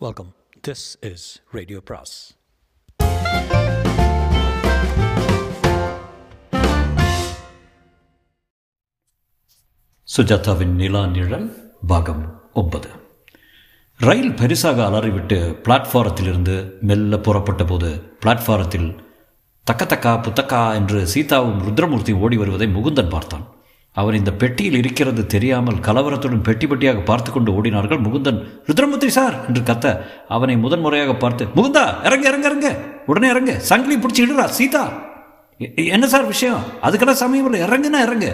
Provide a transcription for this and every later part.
Welcome this is radio பிராஸ் சுஜாதாவின் நிலா நிழல் பாகம் ஒன்பது. ரயில் பெரிசாக அலறிவிட்டு பிளாட்ஃபாரத்திலிருந்து மெல்ல புறப்பட்ட போது பிளாட்ஃபாரத்தில் தக்கத்தக்கா புத்தக்கா என்று சீதாவும் ருத்ரமூர்த்தியும் ஓடி வருவதை முகுந்தன் பார்த்தான். அவர் இந்த பெட்டியில் இருக்கிறது தெரியாமல் கலவரத்துடன் பெட்டி பெட்டியாக பார்த்து கொண்டு ஓடினார்கள். முகுந்தன் ருத்ரமூர்த்தி சார்! என்று கத்த அவனை முதன் முறையாக பார்த்து முகுந்தா இறங்க இறங்க இறங்க! உடனே இறங்க! சங்கிலி பிடிச்சி இடுறா சீதா! என்ன சார் விஷயம்? அதுக்கெல்லாம் சமயம் இல்லை இறங்குனா இறங்க!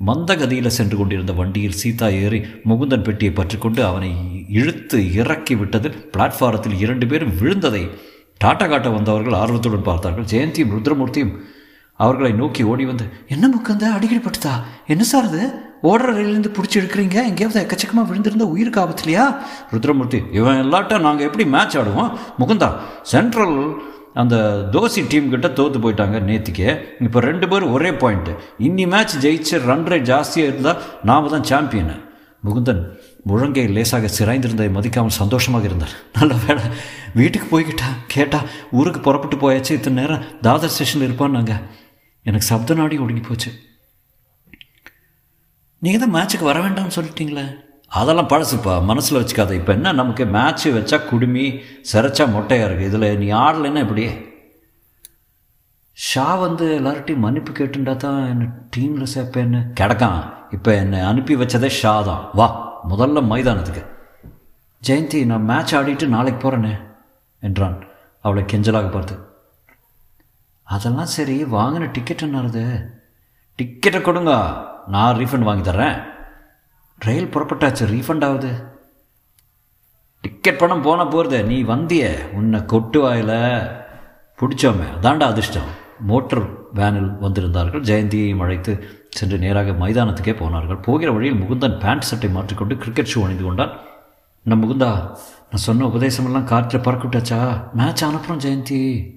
மந்தகதியில் சென்று கொண்டிருந்த வண்டியில் சீதா ஏறி முகுந்தன் பெட்டியை பற்றிக்கொண்டு அவனை இழுத்து இறக்கி விட்டதில் பிளாட்ஃபாரத்தில் இரண்டு பேரும் விழுந்ததை டாட்டா காட்ட வந்தவர்கள் ஆர்வத்துடன் பார்த்தார்கள். ஜெயந்தியும் ருத்ரமூர்த்தியும் அவர்களை நோக்கி ஓடி வந்து என்ன முக்கந்த? அடிக்கடி பட்டுதா? என்ன சார் அது ஓடுற ரயிலிருந்து பிடிச்சி எடுக்கிறீங்க? எங்கேயாவது எக்கச்சக்கமாக விழுந்திருந்த உயிருக்கு ஆபத்துலையா ருத்ரமூர்த்தி இவன் எல்லாட்டும் நாங்கள் எப்படி மேட்ச் ஆடுவோம்? முகுந்தா சென்ட்ரல் அந்த தோசி டீம் கிட்ட தோத்து போயிட்டாங்க நேற்றுக்கே இப்போ ரெண்டு பேரும் ஒரே பாயிண்ட்டு இன்னி மேட்ச் ஜெயிச்சு ரன் ரேட் ஜாஸ்தியாக இருந்தால் நாம தான் சாம்பியனு முகுந்தன் முழங்கை லேசாக சிராய்ந்திருந்ததை மதிக்காமல் சந்தோஷமாக இருந்தார். நல்ல வேலை வீட்டுக்கு போய்கிட்டா கேட்டா ஊருக்கு புறப்பட்டு போயாச்சு இத்தனை நேரம் தாதர் ஸ்டேஷனில் இருப்பான்னாங்க. எனக்கு சப்த நாடி ஒடுங்கி போச்சு. நீங்கள் தான் மேட்ச்சுக்கு வர வேண்டாம்னு சொல்லிட்டீங்களே? அதெல்லாம் பழசுப்பா மனசில் வச்சுக்காத. இப்போ என்ன நமக்கு மேட்ச்சு வச்சா குடுமி சிரைச்சா மொட்டையாக இருக்குது இதில் நீ ஆடலைன்னா எப்படி ஷா வந்து எல்லார்ட்டையும் மன்னிப்பு கேட்டுண்டா தான் என்னை டீமில் சேர்ப்பேன்னு கிடக்கான். இப்போ என்னை அனுப்பி வச்சதே ஷா தான். வா முதல்ல மைதானத்துக்கு. ஜெயந்தி நான் மேட்ச் ஆடிட்டு நாளைக்கு போகிறேனே என்றான். அவளை கெஞ்சலாக பார்த்து. அதெல்லாம் சரி வாங்கின டிக்கெட் என்னது? டிக்கெட்டை கொடுங்க. நான் ரீஃபண்ட் வாங்கி தர்றேன். ரயில் புறப்பட்டாச்சு ரீஃபண்ட் ஆகுது. டிக்கெட் பணம் போன போகிறது நீ வந்திய. உன்னை கொட்டு வாயில். பிடிச்சோமே. அதாண்டா அதிர்ஷ்டம். மோட்டர் வேனில் வந்திருந்தார்கள். ஜெயந்தியையும் அழைத்து சென்று நேராக மைதானத்துக்கே போனார்கள். போகிற வழியில் முகுந்தன் பேண்ட் சட்டை மாற்றிக்கொண்டு கிரிக்கெட் ஷூ அணிந்து கொண்டான். என்ன முகுந்தா நான் சொன்ன உபதேசமெல்லாம் காற்றில் பறக்கிட்டாச்சா மேட்ச் அனுப்புகிறோம் ஜெயந்தி.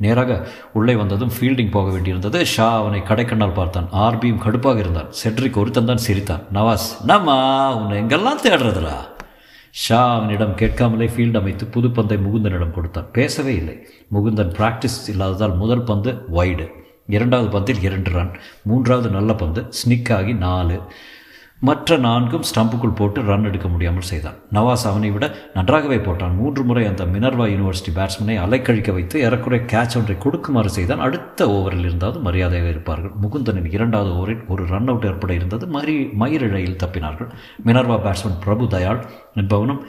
நேராக உள்ளே வந்ததும் ஃபீல்டிங் போக வேண்டியிருந்தது. ஷா அவனை கடைக்கண்ணால் பார்த்தான். ஆர்பியும் கடுப்பாக இருந்தான். செட்ரிக் ஒருத்தன் தான் சிரித்தான். நவாஸ் நம்மா உன்னை எங்கெல்லாம் தேடுறதுடா? ஷா அவனிடம் கேட்காமலே ஃபீல்டு அமைத்து புது பந்தை முகுந்தனிடம் கொடுத்தான். பேசவே இல்லை. முகுந்தன் பிராக்டிஸ் இல்லாததால் முதல் பந்து வைடு இரண்டாவது பந்தில் இரண்டு ரன் மூன்றாவது நல்ல பந்து ஸ்னிக் ஆகி நாலு. மற்ற நான்கும் ஸ்டம்புக்குள் போட்டு ரன் எடுக்க முடியாமல் செய்தான். நவாஸ் அவனை விட நன்றாகவே போட்டான். மூன்று முறை அந்த மினர்வா யூனிவர்சிட்டி பேட்ஸ்மேனை அலைக்கழிக்க வைத்து ஏறக்குறைய கேட்ச் ஒன்றை கொடுக்குமாறு செய்தான். அடுத்த ஓவரில் இருந்தாவது மரியாதையாக இருப்பார்கள். முகுந்தனின் இரண்டாவது ஓவரில் ஒரு ரன் அவுட் ஏற்பட இருந்தது. மறி மயிரிழையில் தப்பினார்கள். மினர்வா பேட்ஸ்மேன் பிரபு தயாள் என்பவனும்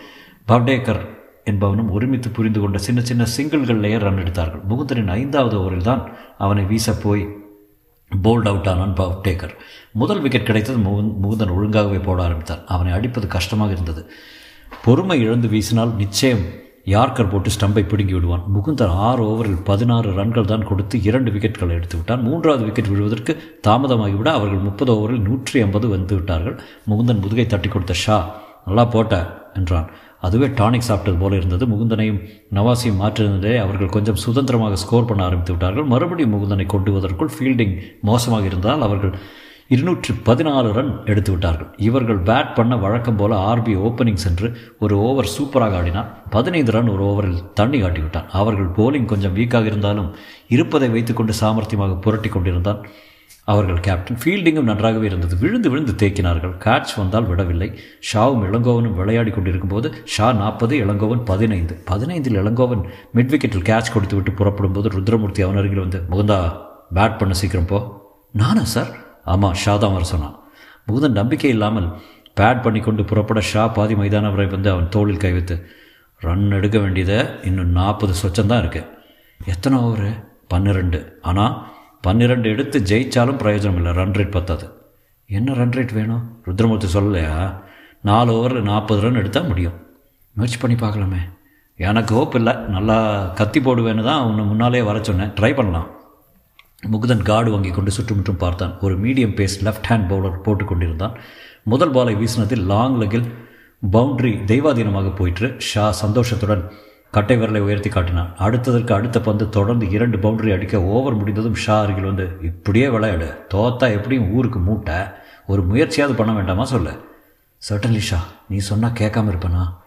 பவ்டேக்கர் என்பவனும் ஒருமித்து புரிந்து கொண்ட சின்ன சின்ன சிங்கிள்களிலேயே ரன் எடுத்தார்கள். முகுந்தனின் ஐந்தாவது ஓவரில் தான் அவனை வீச போய் போல்ட் அவுட் ஆனான் பவ்டேகர். முதல் விக்கெட் கிடைத்தது முகுந்த் முகுந்தன் ஒழுங்காகவே போட ஆரம்பித்தார். அவனை அடிப்பது கஷ்டமாக இருந்தது. பொறுமை இழந்து வீசினால் நிச்சயம் யார்கர் போட்டு ஸ்டம்பை பிடுங்கி விடுவான். முகுந்தன் ஆறு ஓவரில் பதினாறு ரன்கள் தான் கொடுத்து இரண்டு விக்கெட்களை எடுத்து விட்டான். மூன்றாவது விக்கெட் விழுவதற்கு தாமதமாகிவிட அவர்கள் முப்பது ஓவரில் நூற்றி ஐம்பது வந்து விட்டார்கள். முகுந்தன் முதுகை தட்டி கொடுத்த ஷா நல்லா போட்ட என்றான். அதுவே டானிக் சாப்பிட்டது போல இருந்தது. முகுந்தனையும் நவாசியும் மாற்றிருந்ததே அவர்கள் கொஞ்சம் சுதந்திரமாக ஸ்கோர் பண்ண ஆரம்பித்து விட்டார்கள். மறுபடியும் முகுந்தனை கொண்டுவதற்குள் ஃபீல்டிங் மோசமாக இருந்தால் அவர்கள் இருநூற்றி பதினாலு ரன் எடுத்து விட்டார்கள் இவர்கள் பேட் பண்ண வழக்கம் போல ஆர்பி ஓப்பனிங் சென்று ஒரு ஓவர் சூப்பராக ஆடினார் பதினைந்து ரன் ஒரு ஓவரில் தண்ணி காட்டிவிட்டான் அவர்கள் போலிங் கொஞ்சம் வீக்காக இருந்தாலும் இருப்பதை வைத்துக்கொண்டு சாமர்த்தியமாக புரட்டி கொண்டிருந்தான் அவர்கள் கேப்டன் ஃபீல்டிங்கும் நன்றாகவே இருந்தது. விழுந்து விழுந்து தேக்கினார்கள். கேட்ச் வந்தால் விடவில்லை. ஷாவும் இளங்கோவனும் விளையாடி கொண்டிருக்கும் போது ஷா நாற்பது இளங்கோவன் பதினைந்து. பதினைந்தில் இளங்கோவன் மிட் விக்கெட்டில் கேட்ச் கொடுத்து விட்டு புறப்படும் போது ருத்ரமூர்த்தி அவன் அருகில் வந்து முகுந்தா பேட் பண்ண சீக்கிரம் போ. நானா சார் ஆமாம் ஷா தான் வர சொன்னான். முகுதன் நம்பிக்கை இல்லாமல் பேட் பண்ணி கொண்டு புறப்பட ஷா பாதி மைதானம் வரை வந்து அவன் தோளில் கை வைத்து ரன் எடுக்க வேண்டியதை இன்னும் நாற்பது சொச்சம்தான் இருக்குது எத்தனை ஓவரு பன்னிரெண்டு. ஆனால் பன்னிரெண்டு எடுத்து ஜெயித்தாலும் பிரயோஜனம் இல்லை. ரன் ரேட் பத்தாது. என்ன ரன் ரேட் வேணும்? ருத்ரமூர்த்தி சொல்லலையா? நாலு ஓவரில் நாற்பது ரன் எடுத்தால் முடியும். முயற்சி பண்ணி பார்க்கலாமே. எனக்கு ஹோப் இல்லை. நல்லா கத்தி போடுவேன்னு தான் உன்னை முன்னாலே வர சொன்னேன். ட்ரை பண்ணலாம். முகுதன் கார்டு வாங்கி கொண்டு சுற்றுமுற்றும் பார்த்தான். ஒரு medium pace left hand bowler போட்டு கொண்டிருந்தான். முதல் பாலை வீசினதில் லாங் லெக்கில் பவுண்டரி தெய்வாதீனமாக போயிற்று. ஷா சந்தோஷத்துடன் கட்டை விரலை உயர்த்தி காட்டினான். அடுத்ததற்கு அடுத்த பந்து தொடர்ந்து இரண்டு பவுண்டரி அடிக்க ஓவர் முடிந்ததும் ஷா அருகில் வந்து இப்படியே விளையாடு. தோத்தா எப்படியும் ஊருக்கு மூட்டை. ஒரு முயற்சியாவது பண்ண வேண்டாமா சொல்லு? சர்டன்லி ஷா. நீ சொன்னால் கேட்காம இருப்பேனா?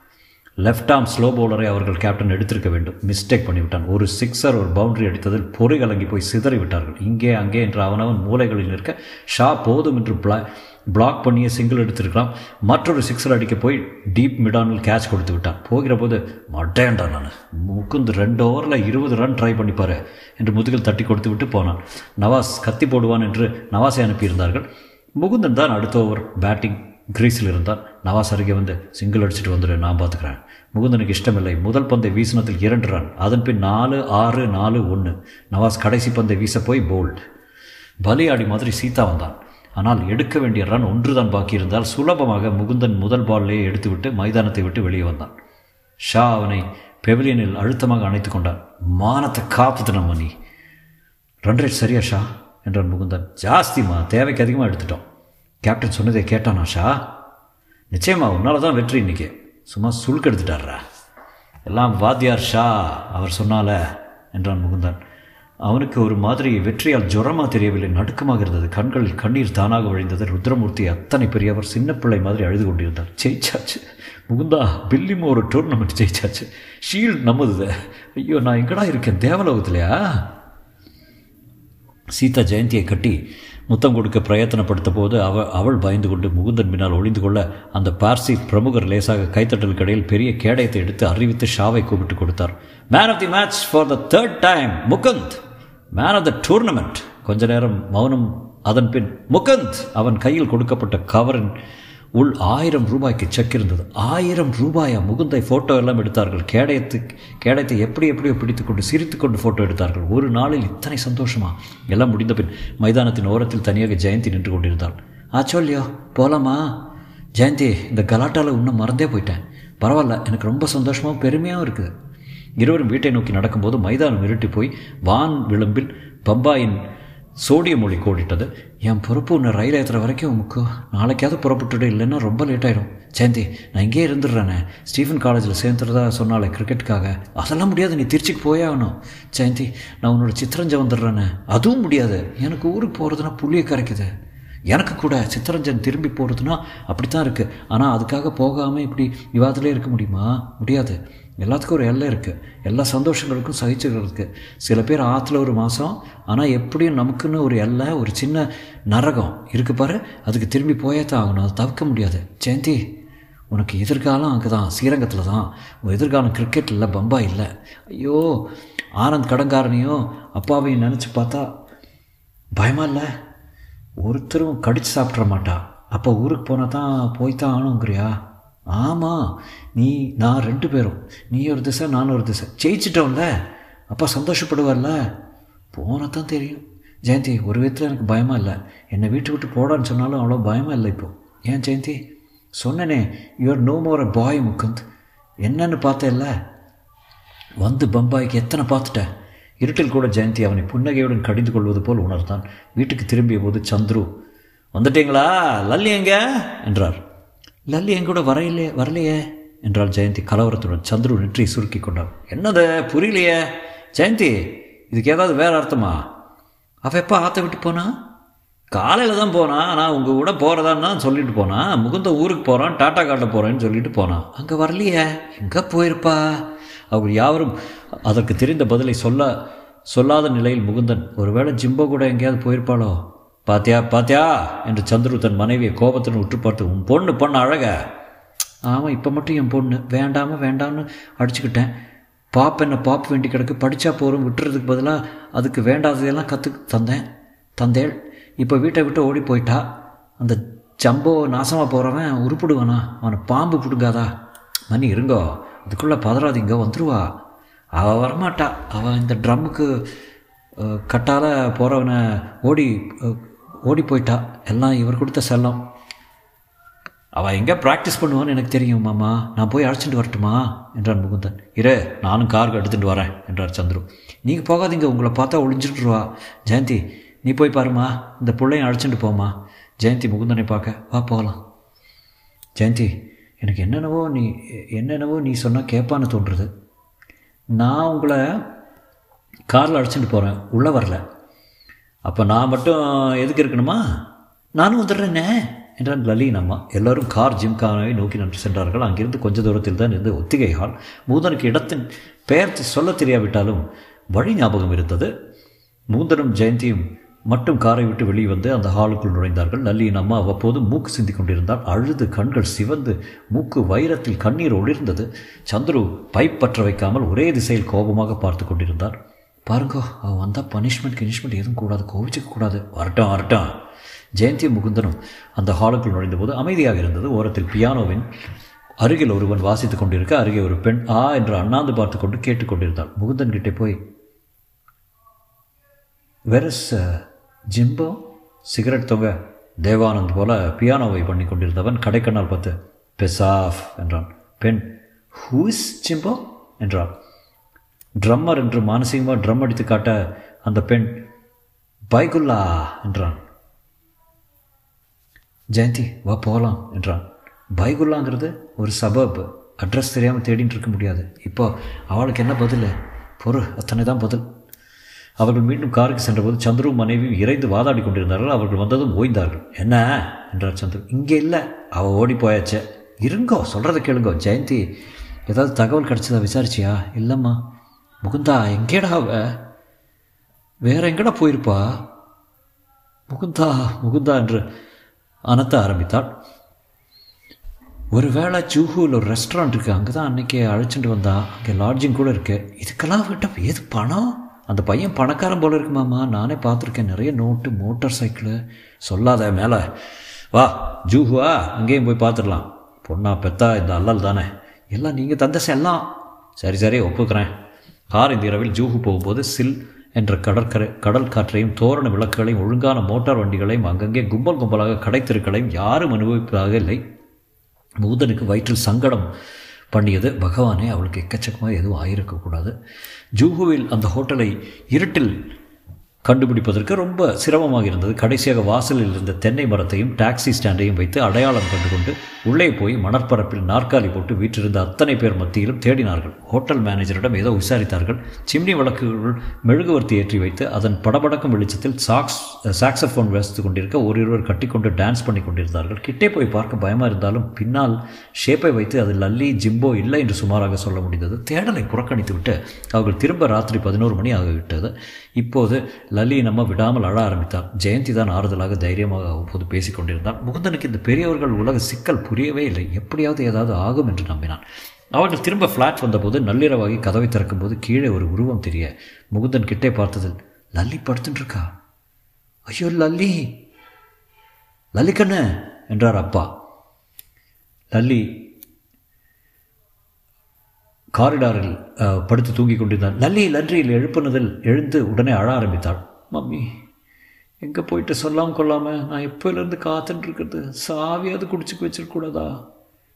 லெஃப்ட் ஆர்ம் ஸ்லோ பவுலரை அவர்கள் கேப்டன் எடுத்திருக்க வேண்டும். மிஸ்டேக் பண்ணிவிட்டான். ஒரு சிக்ஸர் ஒரு பவுண்டரி அடித்ததில் பொறி கலங்கி போய் சிதறி விட்டார்கள். இங்கே அங்கே என்று அவனவன் மூலைகளில் நிற்க ஷா போதும் என்று பிளா பிளாக் பண்ணியே சிங்கிள் எடுத்திருக்கலாம் மற்றொரு சிக்ஸர் அடிக்க போய் டீப் மிடானில் கேட்ச் கொடுத்து விட்டான். போகிற போது மட்டேன்டா நான். முக்குந்து ரெண்டு ஓவரில் இருபது ரன் ட்ரை பண்ணிப்பார் என்று முதுகில் தட்டி கொடுத்து விட்டு போனான். நவாஸ் கத்தி போடுவான் என்று நவாஸை அனுப்பியிருந்தார்கள். முகுந்தன் தான் அடுத்த ஓவர் பேட்டிங் கிரீஸில் இருந்தான் நவாஸ் அருகே வந்து சிங்கிள் அடிச்சுட்டு வந்துடு நான் பார்த்துக்கிறேன் முகுந்தனுக்கு இஷ்டமில்லை. முதல் பந்தை வீசினத்தில் இரண்டு ரன். அதன் பின் நாலு ஆறு நாலு ஒன்று நவாஸ் கடைசி பந்தை வீச போய் போல்ட் பலியாடி மாதிரி சீதா வந்தான். ஆனால் எடுக்க வேண்டிய ரன் ஒன்றுதான் பாக்கி இருந்தால் சுலபமாக முகுந்தன் முதல் பால்லேயே எடுத்துவிட்டு மைதானத்தை விட்டு வெளியே வந்தான். ஷா அவனை பெவிலியனில் அழுத்தமாக அணைத்து கொண்டான். மானத்தை காப்புத்தினம் நம்ம நீ. ரன் ரேட் சரியா ஷா? என்றான் முகுந்தன். ஜாஸ்திமா தேவைக்கு அதிகமாக எடுத்துட்டோம். கேப்டன் சொன்னதை கேட்டான் ஷா நிச்சயமா உன்னால தான் வெற்றி இன்னைக்கு. சும்மா சுழுக்கு எல்லாம் வாத்தியார் ஷா அவர் சொன்னால என்றான் முகுந்தன். அவனுக்கு ஒரு மாதிரி வெற்றியால் ஜுரமாக தெரியவில்லை. நடுக்கமாக இருந்தது. கண்களில் கண்ணீர் தானாக வழிந்தது. ருத்ரமூர்த்தி அத்தனை பெரியவர் சின்ன பிள்ளை மாதிரி அழுது கொண்டிருந்தார். ஜெயிச்சாச்சு. முகுந்தா பில்லிமோ ஒரு டூர்னமெண்ட் ஜெயிச்சாச்சு. ஷீல்ட் நம்மது ஐயோ நான் எங்கடா இருக்கேன்? தேவலோகத்திலையா? சீதா ஜெயந்தியை கட்டி முத்தம் கொடுக்க பிரயத்தனப்படுத்த போது அவ அவள் பயந்து கொண்டு முகுந்தன் பின்னால் ஒளிந்து கொள்ள அந்த பார்சி பிரமுகர் லேசாக கைத்தட்டல் கடையில் பெரிய கேடயத்தை எடுத்து அறிவித்து ஷாவை கூப்பிட்டு கொடுத்தார். Man of the match for the third time Mukund. Man of the tournament கொஞ்ச நேரம் மௌனம் அதன் பின் முகுந்த். அவன் கையில் கொடுக்கப்பட்ட கவரின் உள் ஆயிரம் ரூபாய்க்கு செக் இருந்தது. ஆயிரம் ரூபாயா? முகுந்தை ஃபோட்டோ எல்லாம் எடுத்தார்கள். கேடயத்து கேடயத்தை எப்படி எப்படியோ பிடித்துக்கொண்டு சிரித்துக்கொண்டு ஃபோட்டோ எடுத்தார்கள். ஒரு நாளில் இத்தனை சந்தோஷமா? எல்லாம் முடிந்த பின் மைதானத்தின் ஓரத்தில் தனியாக ஜெயந்தி நின்று கொண்டிருந்தாள். ஆச்சோல்லியோ போலாமா? ஜெயந்தி இந்த கலாட்டாவில் இன்னும் மறந்தே போயிட்டேன். பரவாயில்ல எனக்கு ரொம்ப சந்தோஷமாகவும் பெருமையாகவும் இருக்குது. இருவரும் வீட்டை நோக்கி நடக்கும்போது மைதானம் இருட்டி போய் வான் விளிம்பில் பம்பாயின் சோடிய மொழி கோடிட்டது. என் பொறுப்பு உன்னை ரயில் ஏற்றுற வரைக்கும் முக்கு நாளைக்காவது புறப்பட்டுட்டு இல்லைன்னா ரொம்ப லேட் சேந்தி ஜெயந்தி நான் இங்கேயே இருந்துடுறேனே. ஸ்டீஃபன் காலேஜில் சேர்ந்துறதா சொன்னாலே கிரிக்கெட்டுக்காக. அதெல்லாம் முடியாது நீ திருச்சிக்கு போயே ஆகணும். ஜெயந்தி நான் உன்னோட சித்திரஞ்சை வந்துடுறேனே. அதுவும் முடியாது. எனக்கு ஊருக்கு போகிறதுனா புள்ளியை கரைக்குது. எனக்கு கூட சித்தரஞ்சன் திரும்பி போகிறதுனா அப்படி தான் இருக்குது ஆனால் அதுக்காக போகாமல் இப்படி விவாதத்திலே இருக்க முடியுமா? முடியாது. எல்லாத்துக்கும் ஒரு எல்லை இருக்குது எல்லா சந்தோஷங்களுக்கும் சகிச்சுகள் இருக்குது சில பேர் ஆற்றுல ஒரு மாதம் ஆனால் எப்படியும் நமக்குன்னு ஒரு எல்லை ஒரு சின்ன நரகம் இருக்குது பாரு அதுக்கு திரும்பி போயே தான் ஆகணும். அதை தவிர்க்க முடியாது. ஜெயந்தி உனக்கு எதிர்காலம் அங்கே தான் ஸ்ரீரங்கத்தில் தான் உன் எதிர்காலம் கிரிக்கெட் இல்லை பம்பா இல்லை. ஐயோ ஆனந்த் கடங்காரனையும் அப்பாவையும் நினச்சி பார்த்தா பயமா இல்லை. ஒருத்தரும் கடிச்சு சாப்பிட்ற மாட்டா. அப்போ ஊருக்கு போனால் தான் போய் தான் ஆகணுங்கிறியா? ஆமாம் நீ நான் ரெண்டு பேரும். நீ ஒரு திசை நான் ஒரு திசை. ஜெயிச்சிட்டோம்ல? அப்பா சந்தோஷப்படுவார்ல? போனால் தான் தெரியும். ஜெயந்தி ஒரு விதத்தில் எனக்கு பயமாக இல்லை. என்னை வீட்டு விட்டு போடான்னு சொன்னாலும் அவ்வளோ பயமாக இல்லை இப்போது ஏன் ஜெயந்தி? சொன்னனே யுவர் நோ மோர் அ பாய் முக்குந்த் என்னன்னு பார்த்தேல்ல வந்து பம்பாய்க்கு எத்தனை பார்த்துட்டேன் இருட்டில் கூட ஜெயந்தி அவனை புன்னகையுடன் கடிந்து கொள்வது போல் உணர்ந்தான். வீட்டுக்கு திரும்பிய போது சந்துரு வந்துட்டீங்களா? லல்லி எங்க? என்றார். லல்லி எங்கூட வரையிலே வரலையே என்றாள் ஜெயந்தி கலவரத்துடன் சந்துரு நெற்றி சுருக்கி கொண்டாள். என்னது புரியலையே. ஜெயந்தி இதுக்கு ஏதாவது வேற அர்த்தமா? அவ எப்போ ஆற்ற விட்டு போனா? காலையில் தான் போனான் ஆனால் உங்கள் கூட போகிறதான்னு தான் சொல்லிட்டு போனான் முகுந்த ஊருக்கு போகிறான் டாட்டா காட்ட போகிறேன்னு சொல்லிட்டு போனான் அங்கே வரலையே எங்கே போயிருப்பா? அவர் யாவரும் அதற்கு தெரிந்த பதிலை சொல்ல சொல்லாத நிலையில் முகுந்தன் ஒருவேளை ஜிம்போ கூட எங்கேயாவது போயிருப்பாளோ? பாத்தியா பாத்தியா? என்று சந்துரு தன் மனைவியை கோபத்துடன் உற்று பார்த்து உன் பொண்ணு பொண்ணு அழக? ஆமாம் இப்போ மட்டும் என் பொண்ணு. வேண்டாமல் வேண்டாம்னு அடிச்சுக்கிட்டேன். பாப் என்ன பாப் வேண்டி கிடக்கு படித்தா போகிறோம் விட்டுறதுக்கு பதிலாக அதுக்கு வேண்டாததையெல்லாம் கற்று தந்தேன். தந்தேள். இப்போ வீட்டை விட்டு ஓடி போயிட்டா. அந்த ஜம்போ நாசமாக போகிறவன் உருப்பிடுவானா? அவனை பாம்பு பிடுங்காதா? மணி இருங்கோ. அதுக்குள்ளே பதறாதீங்க வந்துடுவா அவள் வரமாட்டா. அவன் இந்த ட்ரம்முக்கு கட்டால் போகிறவனை ஓடி ஓடி போயிட்டா எல்லாம் இவர் கொடுத்த செல்லம். அவள் எங்கே ப்ராக்டிஸ் பண்ணுவான்னு எனக்கு தெரியும் மாமா. நான் போய் அழைச்சிட்டு வரட்டுமா? என்றான் முகுந்தன். இரு நானும் காருக்கு எடுத்துகிட்டு வரேன் என்றார் சந்துரு. நீங்கள் போகாதீங்க உங்களை பார்த்தா ஒளிஞ்சிட்டுருவா ஜெயந்தி நீ போய் பாருமா. இந்த பிள்ளையும் அழைச்சிட்டு போமா ஜெயந்தி முகுந்தனை பார்க்க வா போகலாம். ஜெயந்தி எனக்கு என்னென்னவோ நீ என்னென்னவோ நீ சொன்னால் கேட்பான்னு தோன்றுறது நான் உங்களை காரில் அழைச்சிட்டு போகிறேன் உள்ளே வரல. அப்போ நான் மட்டும் எதுக்கு இருக்கணுமா? நானும் வந்துடுறேனே என்றான் லலின் அம்மா. எல்லாரும் கார் ஜிம்கானாவை நோக்கி நின்று சென்றார்கள். அங்கிருந்து கொஞ்ச தூரத்தில் தான் இருந்து ஒத்திகை ஹால் மூதனுக்கு இடத்தின் பெயர் சொல்ல தெரியாவிட்டாலும் வழி ஞாபகம் இருந்தது. மூந்தனும் ஜெயந்தியும் மட்டும் காரை விட்டு வெளியே வந்து அந்த ஹாலுக்குள் நுழைந்தார்கள். லல்லியின் அம்மா அவ்வப்போது மூக்கு சிந்தி கொண்டிருந்தால் அழுது கண்கள் சிவந்து மூக்கு வைரத்தில் கண்ணீர் ஒளிர்ந்தது. சந்துரு பைப் பற்ற வைக்காமல் ஒரே திசையில் கோபமாக பார்த்து கொண்டிருந்தார். பாருங்கோ அவன் வந்தால் பனிஷ்மெண்ட் கினிஷ்மெண்ட் எதுவும் கூடாது கோவிச்சிக்க கூடாது. வரட்டும் வரட்டும். ஜெயந்தி முகுந்தனும் அந்த ஹாலுக்குள் நுழைந்தபோது அமைதியாக இருந்தது. ஓரத்தில் பியானோவின் அருகில் ஒருவன் வாசித்துக் கொண்டிருக்க அருகே ஒரு பெண் ஆ என்று அண்ணாந்து பார்த்து கொண்டு கேட்டுக்கொண்டிருந்தாள் முகுந்தன் கிட்டே போய் வெரஸ் ஜிம்போ? சிகரெட் தொகை தேவானந்த் போல பியானோவை பண்ணி கொண்டிருந்தவன் கடைக்கண்ணால் பார்த்து பெசாஃப் என்றான். பெண் ஹூஸ் ஜிம்போ என்றான் ட்ரம்மர் என்று மானசீகமாக ட்ரம் அடித்து காட்ட அந்த பெண் பைகுல்லா என்றான். ஜெயந்தி வா போகலாம் என்றான். பைகுல்லாங்கிறது ஒரு சபப் அட்ரஸ் தெரியாமல் தேடிட்டு இருக்க முடியாது. இப்போ அவளுக்கு என்ன பதில்? பொறு அத்தனை தான் பதில். அவர்கள் மீண்டும் காருக்கு சென்றபோது சந்துரும் மனைவியும் இறைந்து வாதாடி கொண்டிருந்தார்கள். அவர்கள் வந்ததும் ஓய்ந்தார்கள். என்ன? என்றார் சந்துரு. இங்கே இல்லை. அவள் ஓடி போயாச்சே. இருங்கோ சொல்கிறத கேளுங்கோ. ஜெயந்தி ஏதாவது தகவல் கிடச்சதா விசாரிச்சியா? இல்லைம்மா. முகுந்தா எங்கேடா அவ? வேற எங்கடா போயிருப்பா? முகுந்தா முகுந்தா என்று அனத்த ஆரம்பித்தாள். ஒரு வேளை ஜூஹூவில் ஒரு ரெஸ்டாரண்ட் இருக்குது அங்கே தான் அன்றைக்கி அழைச்சிட்டு வந்தா. அங்கே லாட்ஜிங் கூட இருக்குது இதுக்கெல்லாம் விட்டால் ஏது பணம்? அந்த பையன் பணக்காரன் போல இருக்குமாம்மா நானே பார்த்துருக்கேன். நிறைய நோட்டு மோட்டார் சைக்கிளு சொல்லாத மேலே. வா ஜூஹுவா அங்கேயும் போய் பார்த்துடலாம். பொண்ணா பெத்தா இந்த அல்லல் தானே. எல்லாம் நீங்கள் தந்த செல்லாம். சரி சரி ஒப்புக்கிறேன். கார் இந்த இரவில் ஜூஹு போகும்போது சில் என்ற கடற்கரை கடல் காற்றையும் தோரண விளக்குகளையும் ஒழுங்கான மோட்டார் வண்டிகளையும் அங்கங்கே கும்பல் கும்பலாக கடைத்திருக்களையும் யாரும் அனுபவிப்பதாக இல்லை. மூதனுக்கு வயிற்றில் சங்கடம் பண்ணியது. பகவானே அவளுக்கு எக்கச்சக்கமாக எதுவும் ஆயிருக்கக்கூடாது. ஜூஹுவில் அந்த ஹோட்டலை இருட்டில் கண்டுபிடிப்பதற்கு ரொம்ப சிரமமாக இருந்தது. கடைசியாக வாசலில் இருந்த தென்னை மரத்தையும் டாக்ஸி ஸ்டாண்டையும் வைத்து அடையாளம் கண்டுகொண்டு உள்ளே போய் மணற்பரப்பில் நாற்காலி போட்டு வீற்றிருந்த அத்தனை பேர் மத்தியிலும் தேடினார்கள். ஹோட்டல் மேனேஜரிடம் ஏதோ விசாரித்தார்கள். சிம்னி விளக்குகள் மெழுகுவர்த்தி ஏற்றி வைத்து அதன் படபடக்கும் வெளிச்சத்தில் சாக்ஸ் சாக்ஸஃபோன் வாசித்து கொண்டிருக்க ஓரிருவர் கட்டிக்கொண்டு டான்ஸ் பண்ணி கொண்டிருந்தார்கள். கிட்டே போய் பார்க்க பயமாக இருந்தாலும் பின்னால் ஷேப்பை வைத்து அது லல்லி ஜிம்போ இல்லை என்று சுமாராக சொல்ல முடிந்தது. தேடலை புறக்கணித்து விட்டு அவர்கள் திரும்ப ராத்திரி பதினோரு மணி ஆகிவிட்டது. இப்போது லல்லி நம்ம விடாமல் அழ ஆரம்பித்தார் ஜெயந்தி தான் ஆறுதலாக தைரியமாக அவ்வப்போது பேசிக் கொண்டிருந்தார் முகுந்தனுக்கு இந்த பெரியவர்கள் உலக சிக்கல் புரியவே இல்லை. எப்படியாவது ஏதாவது ஆகும் என்று நம்பினான். அவர்கள் திரும்ப ஃப்ளாட் வந்தபோது நள்ளிரவாகி கதவை திறக்கும்போது கீழே ஒரு உருவம் தெரிய முகுந்தன் கிட்டே பார்த்ததில் லல்லி படுத்துட்டுருக்கா ஐயோ லல்லி லல்லி என்றார் அப்பா. லல்லி காரிடாரில் படுத்து தூங்கி கொண்டிருந்தான். நல்லியில் லன்றியில் எழுப்புனதில் எழுந்து உடனே அழ ஆரம்பித்தாள். மம்மி எங்கே போயிட்டு சொல்லாமல் கொள்ளாமல் நான் எப்போலேருந்து காத்துட்டு இருக்கிறது சாவியாவது குடிச்சுக்க வச்சிருக்கூடாதா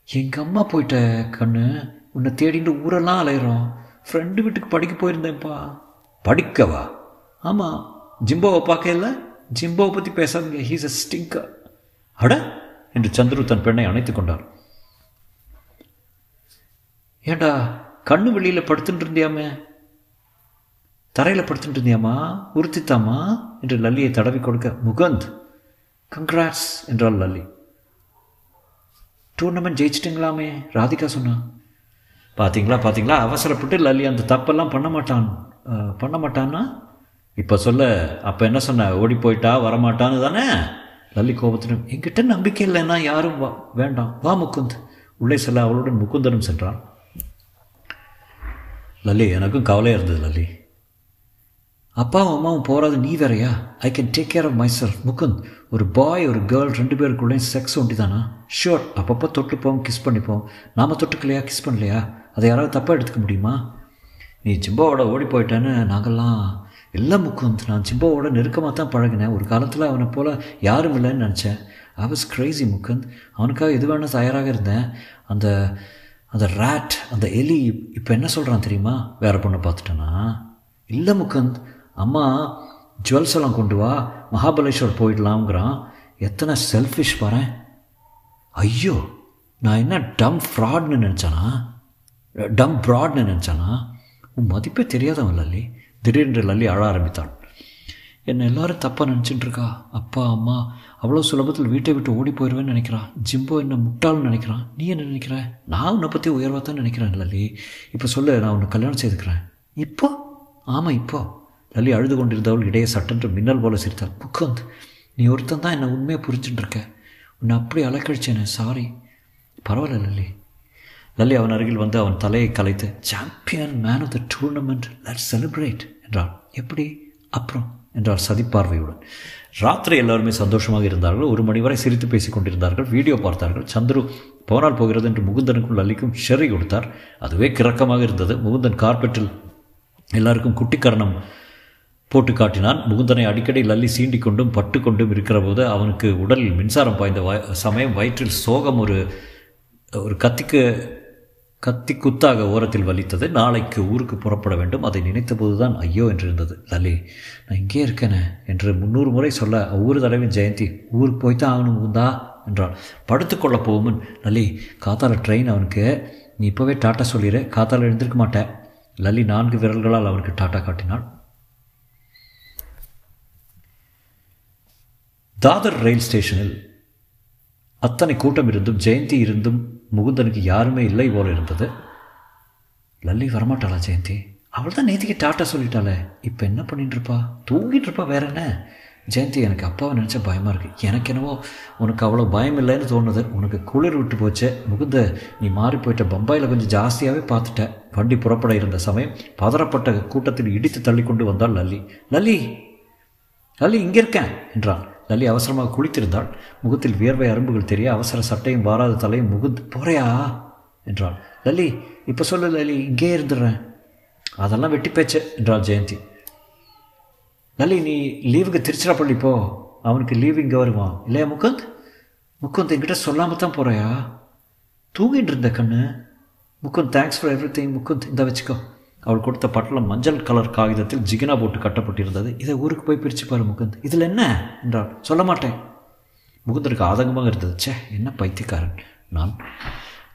எங்கள் அம்மா போயிட்ட கண்ணு. உன்னை தேடிட்டு ஊரெல்லாம் அலையிறோம். ஃப்ரெண்டு வீட்டுக்கு படிக்க போயிருந்தேன்ப்பா. படிக்கவா? ஆமாம் ஜிம்போவை பார்க்கல ஜிம்போவை பற்றி பேசாதீங்க. ஹீஸ் அ ஸ்டிங்கா அட என்று சந்துரு தன் பெண்ணை அணைத்து கொண்டார். ஏண்டா கண்ணு வெளியில் படுத்துட்டு இருந்தியாமே? தரையில் படுத்துட்டு இருந்தியாமா? உறுத்தித்தாமா என்று லல்லியை தடவி கொடுக்க முகந்த் கங்க்ராட்ஸ் என்றாள் லல்லி. டூர்னமெண்ட் ஜெயிச்சிட்டிங்களாமே? ராதிகா சொன்னா. பார்த்தீங்களா பார்த்தீங்களா அவசரப்பட்டு லல்லி அந்த தப்பெல்லாம் பண்ண மாட்டான். பண்ண மாட்டான்னா? இப்போ சொல்ல அப்போ என்ன சொன்ன? ஓடி போயிட்டா வரமாட்டான்னு தானே? லல்லி கோபத்தினும் என்கிட்ட நம்பிக்கை இல்லைன்னா யாரும் வா வேண்டாம். வா முகுந்த். உள்ளே செல்ல அவளுடன் முகுந்தனும் சென்றான். லல்லி எனக்கும் கவலையாக இருந்தது லல்லி. அப்பாவும் அம்மாவும் போகிறது நீ வேறையா? I can take care of myself Mukund ஒரு பாய் ஒரு கேர்ள் ரெண்டு பேருக்குள்ளேயும் செக்ஸ் ஒண்டி தானா ஷோர் அப்பப்போ தொட்டுப்போம் கிஸ் பண்ணிப்போம். நாம் தொட்டுக்கலையா கிஸ் பண்ணலையா? அதை யாராவது தப்பாக எடுத்துக்க முடியுமா? நீ ஜிம்பாவோட ஓடி போயிட்டேன்னு நாங்கள்லாம் இல்லை முக்குந்த் நான் ஜிம்பாவோட நெருக்கமாக தான் பழகினேன். ஒரு காலத்தில் அவனை போல் யாரும் இல்லைன்னு நினச்சேன். ஐ வாஸ் கிரேசி முக்குந்த் அவனுக்காக எது வேணால் தயாராக இருந்தேன். அந்த அந்த ரேட் அந்த எலி இப்போ என்ன சொல்கிறான் தெரியுமா? வேறு பொண்ணை பார்த்துட்டேன்னா இல்லை முகுந்த் அம்மா ஜுவல்ஸ் எல்லாம் கொண்டு வா மகாபலேஸ்வர் போயிடலாம்ங்கிறான். எத்தனை செல்ஃபிஷ் பாரு ஐயோ நான் என்ன டம் ஃப்ராட்னு நினச்சானா? டம் ப்ராட்னு நினச்சானா? உன் மதிப்பே தெரியாதவன் லல்லி. திடீரென்று லல்லி அழ ஆரம்பித்தான் என்னை எல்லாரும் தப்பாக நினச்சிட்டு இருக்கா? அப்பா அம்மா அவ்வளோ சுலபத்தில் வீட்டை விட்டு ஓடி போயிடுவேன்னு நினைக்கிறான். ஜிம்போ என்ன முட்டாள்னு நினைக்கிறான். நீ என்ன நினைக்கிற? நான் உன்னை பற்றி உயர்வாக தான் நினைக்கிறேன் லல்லி. இப்போ சொல்லு நான் உன்னை கல்யாணம் செய்துக்கிறேன். இப்போ? ஆமாம் இப்போ. லல்லி அழுது கொண்டிருந்தவள் இடையே சட்டென்று மின்னல் போல சிரித்தாள். முக்குந்த் நீ ஒருத்தன் தான் என்னை உண்மையாக புரிஞ்சுட்டு இருக்க. உன்னை அப்படி அலக்கழிச்சேனே சாரி பரவாயில்ல லல்லி. லல்லி அவன் அருகில் வந்து அவன் தலையை கலைத்து champion man of the tournament let celebrate என்றாள். எப்படி? அப்புறம்? என்றார் சதிப்பார்வையுடன். ராத்திரி எல்லாருமே சந்தோஷமாக இருந்தார்கள். ஒரு மணி வரை சிரித்து பேசிக் கொண்டிருந்தார்கள். வீடியோ பார்த்தார்கள். சந்துரு போனால் போகிறது என்று முகுந்தனுக்கும் லல்லிக்கும் ஷெரி கொடுத்தார். அதுவே கிறக்கமாக இருந்தது. முகுந்தன் கார்பெட்டில் எல்லாருக்கும் குட்டிக்கரணம் போட்டு காட்டினான். முகுந்தனை அடிக்கடி லல்லி சீண்டி கொண்டும் பட்டு கொண்டும் இருக்கிற போது அவனுக்கு உடலில் மின்சாரம் பாய்ந்த சமயம் வயிற்றில் சோகம் ஒரு ஒரு கத்திக்கு கத்தி குத்தாக ஓரத்தில் வலித்தது. நாளைக்கு ஊருக்கு புறப்பட வேண்டும். அதை நினைத்த போதுதான் ஐயோ என்றிருந்தது. லலி நான் இங்கே இருக்கேனே என்று முன்னூறு முறை சொல்ல ஒவ்வொரு தடவையும் ஜெயந்தி ஊருக்கு போய்த்தான் ஆகணும் முகுந்தா என்றாள். படுத்துக்கொள்ள போகுமன் லலி காத்தால ட்ரெயின் அவனுக்கு. நீ இப்போவே டாட்டா சொல்லிடு காத்தால எழுந்திருக்க மாட்டேன் லலி நான்கு விரல்களால் அவனுக்கு டாட்டா காட்டினாள். தாதர் ரயில் ஸ்டேஷனில் அத்தனை கூட்டம் இருந்தும் ஜெயந்தி இருந்தும் முகுந்தனுக்கு யாருமே இல்லை போல இருந்தது. லல்லி வரமாட்டாளா ஜெயந்தி? அவள் தான் நேத்திக்கு டாட்டா சொல்லிட்டாளே. இப்போ என்ன பண்ணிட்டு இருப்பா தூங்கிட்டு இருப்பா வேற என்ன? ஜெயந்தி எனக்கு அப்பாவை நினச்சா பயமாக இருக்குது எனக்கு என்னவோ உனக்கு அவ்வளோ பயம் இல்லைன்னு தோணுது. உனக்கு குளிர் விட்டு போச்சு. முகுந்த நீ மாறி போயிட்ட பம்பாயில் கொஞ்சம் ஜாஸ்தியாகவே பார்த்துட்ட. வண்டி புறப்பட இருந்த சமயம் பதறப்பட்ட கூட்டத்தில் இடித்து தள்ளி கொண்டு வந்தாள் லல்லி. லல்லி! லல்லி இங்கே இருக்கேன்! என்றான். லலி அவசரமாக குளித்திருந்தாள். முகத்தில் வியர்வை அரும்புகள் தெரிய அவசர சட்டையும் வாராத தலையும் முகுந்து போறையா? என்றாள். லலி இப்போ சொல்லு லலி இங்கே இருந்துடுறேன். அதெல்லாம் வெட்டி பேச்சு என்றாள் ஜெயந்தி. லலி நீ லீவுக்கு திருச்சிராப்பள்ளி போ. அவனுக்கு லீவு இங்கே வருவான் இல்லையா முகுந்த்? முகுந்த் என்கிட்ட சொல்லாமல் தான் போகிறாயா தூங்கிட்டு இருந்த கண்ணு. Mukund thanks for everything Mukund இந்த வச்சுக்கோ. அவள் கொடுத்த பட்டலம் மஞ்சள் கலர் காகிதத்தில் ஜிகினா போட்டு கட்டப்பட்டிருந்தது. இதை ஊருக்கு போய் பிரித்து பாரு முகுந்த். இதில் என்ன? என்றாள் சொல்ல மாட்டேன். முகுந்தருக்கு ஆதங்கமாக இருந்தது. சே என்ன பைத்தியக்காரன். நான்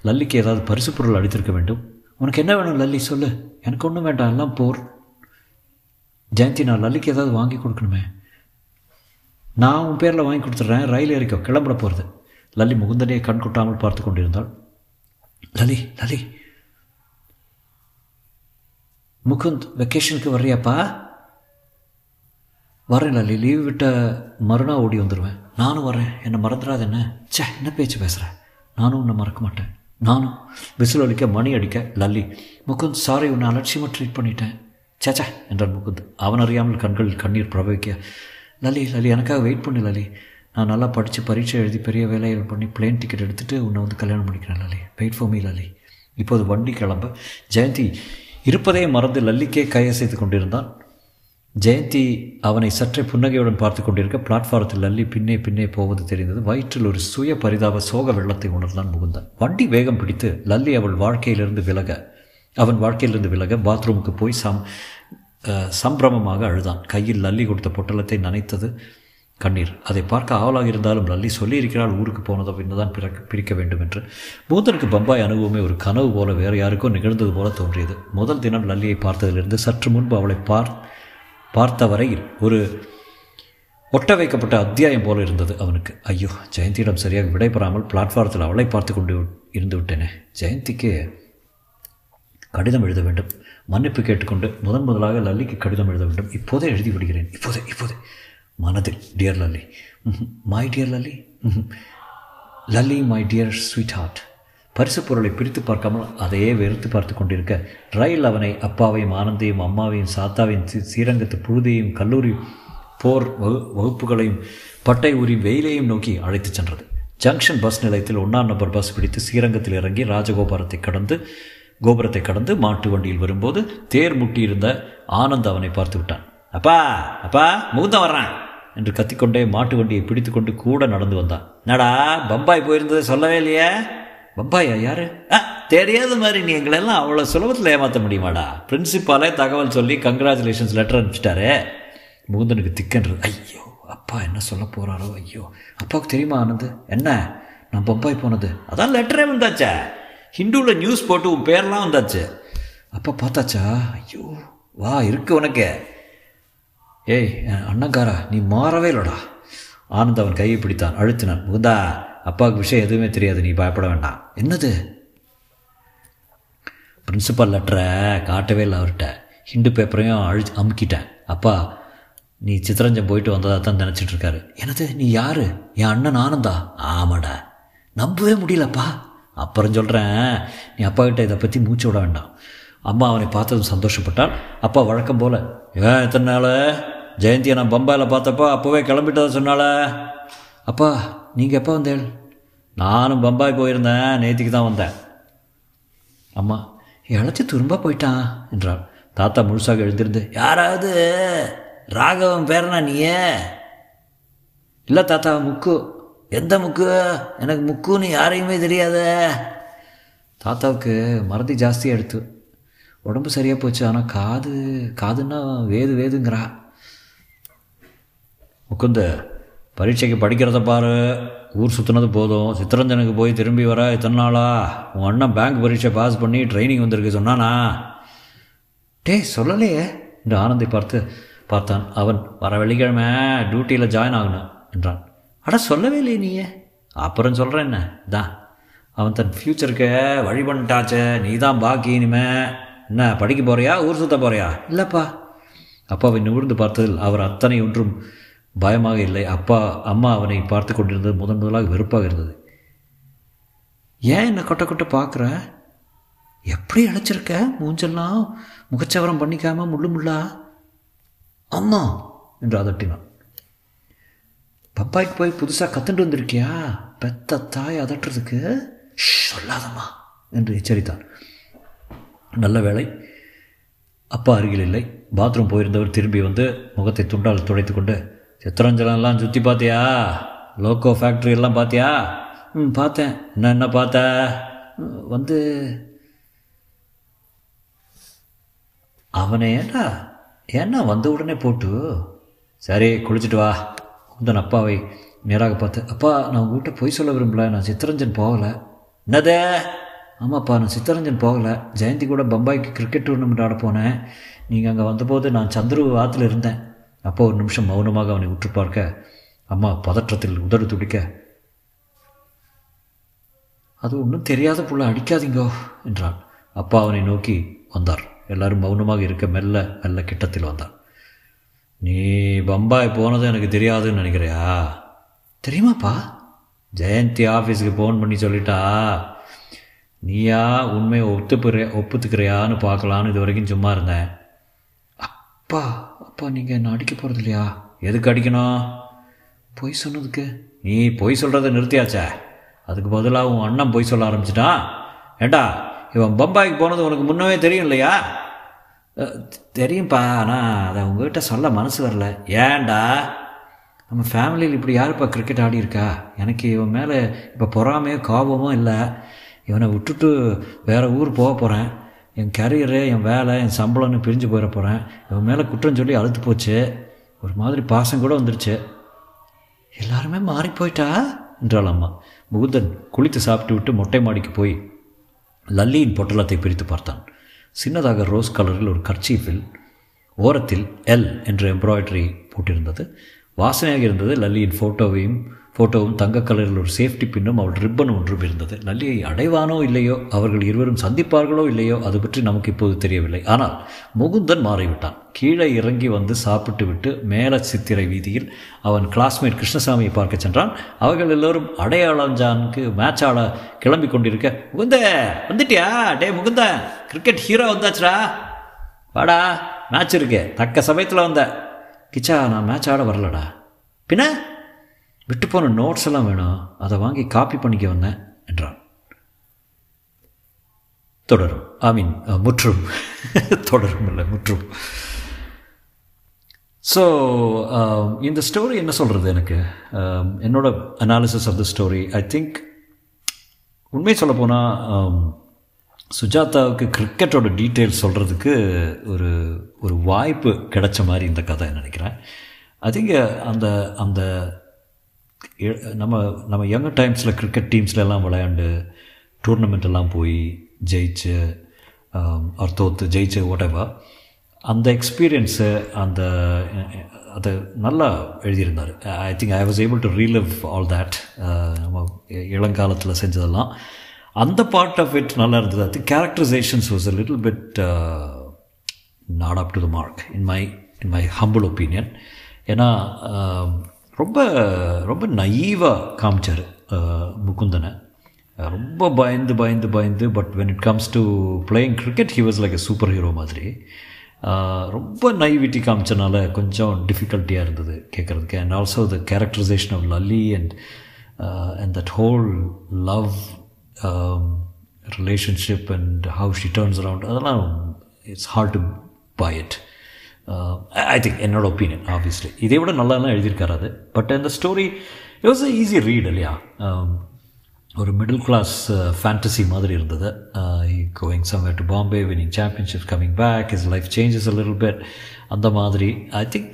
லல்லிக்கு ஏதாவது பரிசு பொருள் அடித்திருக்க வேண்டும். உனக்கு என்ன வேணும் லல்லி? சொல்லு. எனக்கு ஒன்றும் வேண்டாம். எல்லாம் போர். ஜெயந்தி நான் லல்லிக்கு ஏதாவது வாங்கி கொடுக்கணுமே. நான் உன் பேரில் வாங்கி கொடுத்துட்றேன். ரயில் ஏறிக்கோ. கிளம்பிட போகிறது லல்லி முகுந்தனையை கண் கொட்டாமல் பார்த்து கொண்டிருந்தாள். லலி லலி முகுந்த் வெக்கேஷனுக்கு வர்றியாப்பா? வரேன் லல்லி லீவ் விட்ட மறுநாள் ஓடி வந்துடுவேன் நானும் வரேன் என்னை மறந்துடாது என்ன சே என்ன பேச்சு பேசுகிறேன் நானும் உன்னை மறக்க மாட்டேன். நானும் விசில் அடிக்க மணி அடிக்க லல்லி. முகுந்த் சாரி உன்னை அலட்சியமாக ட்ரீட் பண்ணிட்டேன். சேச்சா என்றான் முகுந்த். அவன் அறியாமல் கண்களில் கண்ணீர் பிரவகிக்க லலி லலி எனக்காக வெயிட் பண்ணு லலி நான் நல்லா படித்து பரீட்சை எழுதி பெரிய வேலைகள் பண்ணி பிளேன் டிக்கெட் எடுத்துகிட்டு உன்னை வந்து கல்யாணம் பண்ணிக்கிறேன் Lali wait for me Lali இப்போது வண்டி கிளம்ப. ஜெயந்தி இருப்பதே மறந்து லல்லிக்கே கையசைத்து கொண்டிருந்தான். ஜெயந்தி அவனை சற்றே புன்னகையுடன் பார்த்து கொண்டிருக்க பிளாட்ஃபாரத்தில் லல்லி பின்னே பின்னே போவது தெரிந்தது. வயிற்றில் ஒரு சுய பரிதாப சோக வெள்ளத்தை உணர்ந்தான் முகுந்தான். வண்டி வேகம் பிடித்து லல்லி அவள் வாழ்க்கையிலிருந்து விலக அவன் வாழ்க்கையிலிருந்து விலக பாத்ரூமுக்கு போய் சம் சம்பிரமமாக அழுதான். கையில் லல்லி கொடுத்த பொட்டலத்தை நனைத்தது. கண்ணீர். அதை பார்க்க ஆவலாக இருந்தாலும் லல்லி சொல்லியிருக்கிறாள் ஊருக்கு போனதோ பின்னதான் பிறக்க பிரிக்க வேண்டும் என்று மூத்தனுக்கு பம்பாய் அனுபவமே ஒரு கனவு போல வேறு யாருக்கோ நிகழ்ந்தது போல தோன்றியது. முதல் தினம் லல்லியை பார்த்ததிலிருந்து சற்று முன்பு அவளை பார் பார்த்த வரையில் ஒரு ஒட்ட வைக்கப்பட்ட அத்தியாயம் போல இருந்தது அவனுக்கு. ஐயோ ஜெயந்தியிடம் சரியாக விடைபெறாமல் பிளாட்ஃபாரத்தில் அவளை பார்த்து கொண்டு இருந்து விட்டேனே. ஜெயந்திக்கு கடிதம் எழுத வேண்டும். மன்னிப்பு கேட்டுக்கொண்டு முதன் முதலாக லல்லிக்கு கடிதம் எழுத வேண்டும். இப்போதே எழுதி விடுகிறேன். இப்போதே இப்போதே. மனதில் dear Lalli my dear Lalli Lalli my dear sweetheart பரிசு பொருளை பிரித்து பார்க்காமல் அதையே வெறுத்து பார்த்து கொண்டிருக்க ரயில் அவனை அப்பாவையும் ஆனந்தையும் அம்மாவையும் சாத்தாவையும் ஸ்ரீரங்கத்து புழுதியையும் கல்லூரி போர் வகு வகுப்புகளையும் பட்டை ஊறி வெயிலையும் நோக்கி அழைத்துச் சென்றது. ஜங்ஷன் பஸ் நிலையத்தில் ஒன்றாம் நம்பர் பஸ் பிடித்து ஸ்ரீரங்கத்தில் இறங்கி ராஜகோபுரத்தை கடந்து கோபுரத்தை கடந்து மாட்டு வண்டியில் வரும்போது தேர் முட்டியிருந்த ஆனந்த் அவனை பார்த்து விட்டான். அப்பா அப்பா முகுந்தம் வர்றான். என்று கத்திக்கொண்டே மாட்டு வண்டியை பிடித்துக்கொண்டு கூட நடந்து வந்தான். நடா பம்பாய் போயிருந்ததை சொல்லவே இல்லையே? பம்பாயா யாரு? ஆ தெரியாத மாதிரி நீ எங்களெல்லாம் அவ்வளோ சுலபத்தில் ஏமாற்ற முடியுமாடா? பிரின்சிபாலே தகவல் சொல்லி கங்க்ராச்சுலேஷன்ஸ் லெட்டர் அனுப்பிச்சிட்டாரே. முகுந்தனுக்கு திக்கன்றது ஐயோ அப்பா என்ன சொல்ல போகிறாரோ ஐயோ அப்பாவுக்கு தெரியுமா ஆனந்த்? என்ன? நான் பம்பாய் போனது. அதான் லெட்டரே வந்தாச்சா. ஹிந்துவில் நியூஸ் போட்டு உன் பேர்லாம் வந்தாச்சு. அப்பா பார்த்தாச்சா? ஐயோ வா இருக்கு உனக்கு. ஏய் அண்ணங்காரா நீ மாறவே இல்லைடா. ஆனந்த் அவன் கையை பிடித்தான் அழுத்தினான். முகுந்தா அப்பாவுக்கு விஷயம் எதுவுமே தெரியாது நீ பயப்பட வேண்டாம். என்னது? பிரின்சிபல் லெட்டரை காட்டவே இல்லை அவர்கிட்ட. ஹிண்டு பேப்பரையும் அழி அமுக்கிட்டேன். அப்பா நீ சித்திரஞ்சன் போயிட்டு வந்ததாக தான் நினச்சிட்டு இருக்காரு. என்னது நீ யாரு? என் அண்ணன் ஆனந்தா? ஆமாடா. நம்பவே முடியலப்பா. அப்புறம் சொல்கிறேன் நீ அப்பா கிட்ட இதை பற்றி மூச்சு விட வேண்டாம். அம்மா அவனை பார்த்ததும் சந்தோஷப்பட்டால் அப்பா வழக்கம் போல் ஏன் எத்தனை நாள்? ஜெயந்தியை நான் பம்பாயில் பார்த்தப்போ அப்போவே கிளம்பிட்டதை சொன்னால அப்பா நீங்கள் எப்போ வந்தேள் நானும் பம்பாய் போயிருந்தேன். நேத்திக்கு தான் வந்தேன். அம்மா இழைச்சி திரும்ப போயிட்டான் என்றாள். தாத்தா முழுசாக எழுந்திருந்து யாராவது? ராகவன் பேரனா நீயே? இல்லை தாத்தா முக்கு. எந்த முக்கு? எனக்கு முக்குன்னு யாரையுமே தெரியாத. தாத்தாவுக்கு மறதி ஜாஸ்தியாக எடுத்து. உடம்பு சரியாக போச்சு ஆனால் காது காதுன்னா வேது வேதுங்கிறா. முக்குந்த பரீட்சைக்கு படிக்கிறத பாரு. ஊர் சுற்றுனது போதும். சித்தரஞ்சனுக்கு போய் திரும்பி வர இத்தனை நாளா? உன் அண்ணன் பேங்க் பரீட்சை பாஸ் பண்ணி ட்ரைனிங் வந்திருக்கு சொன்னானா? டேய் சொல்லலையே. என்று ஆனந்தை பார்த்து பார்த்தான். அவன் வர வெள்ளிக்கிழமை டியூட்டியில் ஜாயின் ஆகணும் என்றான். அட சொல்லவே இல்லையே நீயே. அப்புறம் சொல்கிறேன் என்ன? தான் அவன் தன் ஃப்யூச்சருக்கு வழி பண்ணிட்டாச்சே. நீ தான் பாக்கி இனிமே. என்ன படிக்க போறியா? ஊர் சுத்த போறியா? இல்லைப்பா. அப்பாவை நிமிர்ந்து பார்த்ததில் அவர் அத்தனை ஒன்றும் பயமாக இல்லை. அப்பா அம்மா அவனை பார்த்து கொண்டிருந்தது முதன் முதலாக வெறுப்பாக இருந்தது. ஏன் என்னை கொட்ட கொட்ட பார்க்குற? எப்படி அழைச்சிருக்க? மூஞ்செல்லாம் முகச்சவரம் பண்ணிக்காம முள்ளு முள்ளா? அம்மா என்று அதட்டினான். பப்பாய்க்கு போய் புதுசாக கத்துட்டு வந்திருக்கியா? பெத்த தாய் அதட்டுறதுக்கு? சொல்லாதம்மா என்று எச்சரித்தான். நல்ல வேளை அப்பா அருகில் இல்லை. பாத்ரூம் போயிருந்தவர் திரும்பி வந்து முகத்தை துண்டால் துடைத்து கொண்டு சித்திரஞ்சலம்லாம் சுற்றி பார்த்தியா லோக்கோ ஃபேக்ட்ரி எல்லாம் பார்த்தியா ம் பார்த்தேன். என்ன என்ன பார்த்த? வந்து அவனை ஏண்டா ஏன்னா வந்த உடனே போட்டு? சரி குளிச்சுட்டு வா. குந்தன் அப்பாவை நேராக பார்த்து அப்பா நான் உங்ககிட்ட பொய் சொல்ல விரும்பல. நான் சித்தரஞ்சன் போகலை. என்னதே? ஆமாப்பா நான் சித்தரஞ்சன் போகலை. ஜெயந்தி கூட பம்பாய்க்கு கிரிக்கெட் டூர்னமெண்ட் ஆட போனேன். நீங்கள் அங்கே வந்தபோது நான் சந்துரு ஆற்றுல இருந்தேன். அப்போ ஒரு நிமிஷம் மௌனமாக அவனை உற்று பார்க்க அம்மா பதற்றத்தில் உதடு துடிக்க அது ஒன்றும் தெரியாத புள்ள அடிக்காதீங்கோ என்றான் அப்பா அவனை நோக்கி வந்தார். எல்லாரும் மௌனமாக இருக்க மெல்ல மெல்ல கிட்டத்தில் வந்தார். நீ பம்பாய் போனது எனக்கு தெரியாதுன்னு நினைக்கிறியா? தெரியுமாப்பா. ஜெயந்தி ஆஃபீஸுக்கு ஃபோன் பண்ணி சொல்லிட்டா நீயா உண்மையை ஒத்துப்புற ஒப்புத்துக்கிறியான்னு பார்க்கலான்னு இது வரைக்கும் சும்மா இருந்தேன். அப்பா அப்பா நீங்கள் என்ன அடிக்க போகிறது இல்லையா எதுக்கு அடிக்கணும்? பொய் சொன்னதுக்கு. நீ பொய் சொல்கிறத நிறுத்தியாச்சே. அதுக்கு பதிலாக உன் அண்ணன் பொய் சொல்ல ஆரம்பிச்சிட்டான். ஏண்டா இவன் பம்பாய்க்கு போனது உனக்கு முன்னவே தெரியும் இல்லையா? தெரியும்ப்பா ஆனால் அதை உங்ககிட்ட சொல்ல மனசு வரல. ஏன்டா? நம்ம ஃபேமிலியில் இப்படி யாருப்பா கிரிக்கெட் ஆடி இருக்கா? எனக்கு இவன் மேலே இப்போ பொறாமையோ கோபமோ இல்லை. இவனை விட்டுட்டு வேறு ஊர் போக போகிறேன் என் கரியரு என் வேலை என் சம்பளம்னு பிரிஞ்சு போயிட போகிறேன் இவன் மேலே குற்றம் சொல்லி அழுத்து போச்சு. ஒரு மாதிரி பாசம் கூட வந்துருச்சு. எல்லாருமே மாறி போயிட்டா என்றாள் அம்மா. முகுந்தன் குளித்து சாப்பிட்டு விட்டு மொட்டை மாடிக்கு போய் லல்லியின் பொட்டலத்தை பிரித்து பார்த்தான். சின்னதாக ரோஸ் கலரில் ஒரு கர்ச்சீஃபில் ஓரத்தில் எல் என்ற எம்ப்ராய்டரி போட்டிருந்தது. வாசனையாக இருந்தது லல்லியின் ஃபோட்டோவையும் ஃபோட்டோவும் தங்க கலரில் ஒரு சேஃப்டி பின்னும் அவள் ரிப்பன் ஒன்றும் இருந்தது நல்லியை அடைவானோ இல்லையோ அவர்கள் இருவரும் சந்திப்பார்களோ இல்லையோ அது பற்றி நமக்கு இப்போது தெரியவில்லை. ஆனால் முகுந்தன் மாறிவிட்டான். கீழே இறங்கி வந்து சாப்பிட்டு விட்டு மேல சித்திரை வீதியில் அவன் கிளாஸ்மேட் கிருஷ்ணசாமியை பார்க்க சென்றான். அவர்கள் எல்லோரும் அடையாளஞ்சானுக்கு மேட்ச் ஆட கிளம்பி கொண்டிருக்க முகுந்த வந்துட்டியா? டே முகுந்த கிரிக்கெட் ஹீரோ வந்தாச்சுடா. வாடா மேட்ச் இருக்கு. தக்க சமயத்தில் வந்த. கிச்சா நான் மேட்ச் ஆட வரலடா. பின்ன? விட்டு போன நோட்ஸ் எல்லாம் வேணும் அதை வாங்கி காப்பி பண்ணிக்க வந்தேன் என்றான். தொடரும். ஐ மீன் முற்றும். தொடரும் இல்லை முற்றும். ஸோ இந்த ஸ்டோரி என்ன சொல்கிறது எனக்கு? என்னோட analysis of the story I think உண்மை சொல்ல போனால் சுஜாதாவுக்கு கிரிக்கெட்டோட டீட்டெயில்ஸ் சொல்கிறதுக்கு ஒரு ஒரு வாய்ப்பு கிடைச்ச மாதிரி இந்த கதை நினைக்கிறேன். ஐ திங்க் அந்த அந்த நம்ம நம்ம யங்கர் டைம்ஸில் கிரிக்கெட் டீம்ஸ்ல விளையாண்டு டூர்னமெண்ட் எல்லாம் போய் ஜெயிச்சு அர்த்தோத்து தோத்து ஜெயிச்சு ஓட்டவா அந்த எக்ஸ்பீரியன்ஸு அந்த அதை நல்லா எழுதியிருந்தார். I think I was able to relive all that நம்ம இளங்காலத்தில் செஞ்சதெல்லாம். அந்த பார்ட் ஆஃப் இட் நல்லா இருந்தது. அது characterisations was a little bit not up to the mark in my in my humble opinion ஏன்னா ரொம்ப ரொம்ப நைவாக காமிச்சார் முகுந்தனை. ரொம்ப பயந்து பயந்து பயந்து but when it comes to playing cricket he was like a superhero மாதிரி ரொம்ப நைவிட்டி காமிச்சனால கொஞ்சம் டிஃபிகல்ட்டியாக இருந்தது கேட்குறதுக்கு and also the characterisation of Lalli and and that whole love relationship and how she turns around அதெல்லாம் it's hard to buy it I think என்னோட opinion obviously இதை விட நல்லாலாம் எழுதியிருக்காரு அது. பட் இந்த story it was a easy read இல்லையா? Um, ஒரு மிடில் கிளாஸ் ஃபேண்டசி மாதிரி இருந்தது. Going somewhere to Bombay winning championship coming back is life changes a little bit அந்த மாதிரி. I think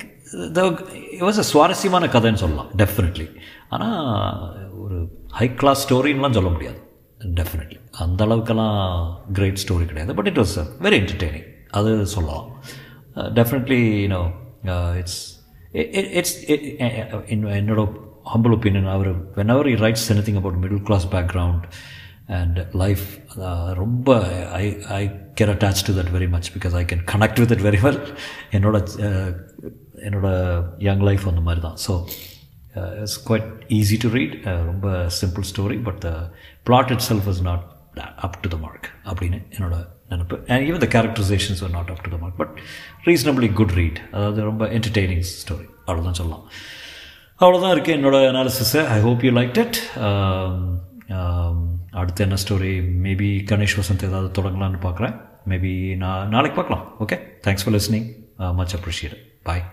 it was a சுவாரஸ்யமான கதைன்னு சொல்லலாம் டெஃபினெட்லி ஆனால் ஒரு ஹை கிளாஸ் ஸ்டோரின்லாம் சொல்ல முடியாது. டெஃபினெட்லி அந்த அளவுக்கெல்லாம் கிரேட் ஸ்டோரி கிடையாது. But it was very entertaining அது சொல்லலாம். Definitely you know it's it's என்னோட humble opinion அவர் whenever he writes anything about middle class background and life ரொம்ப I I care attach to that very much because I can connect with it very well என்னோட என்னோட young life அந்த மாதிரி தான் so it's quite easy to read ரொம்ப simple story but the plot itself is not up to the mark அப்படின்னு என்னோட நினப்பு and even the characterisations are not up to the mark but reasonably good read அதாவது ரொம்ப entertaining story அவ்வளோதான் சொல்லலாம். அவ்வளோதான் இருக்குது என்னோடய அனாலிசிஸை I hope you like it அடுத்து என்ன ஸ்டோரி மேபி கணேஷ் வசந்த் ஏதாவது தொடங்கலான்னு பார்க்குறேன் மேபி நான் நாளைக்கு பார்க்கலாம். Okay thanks for listening much appreciate bye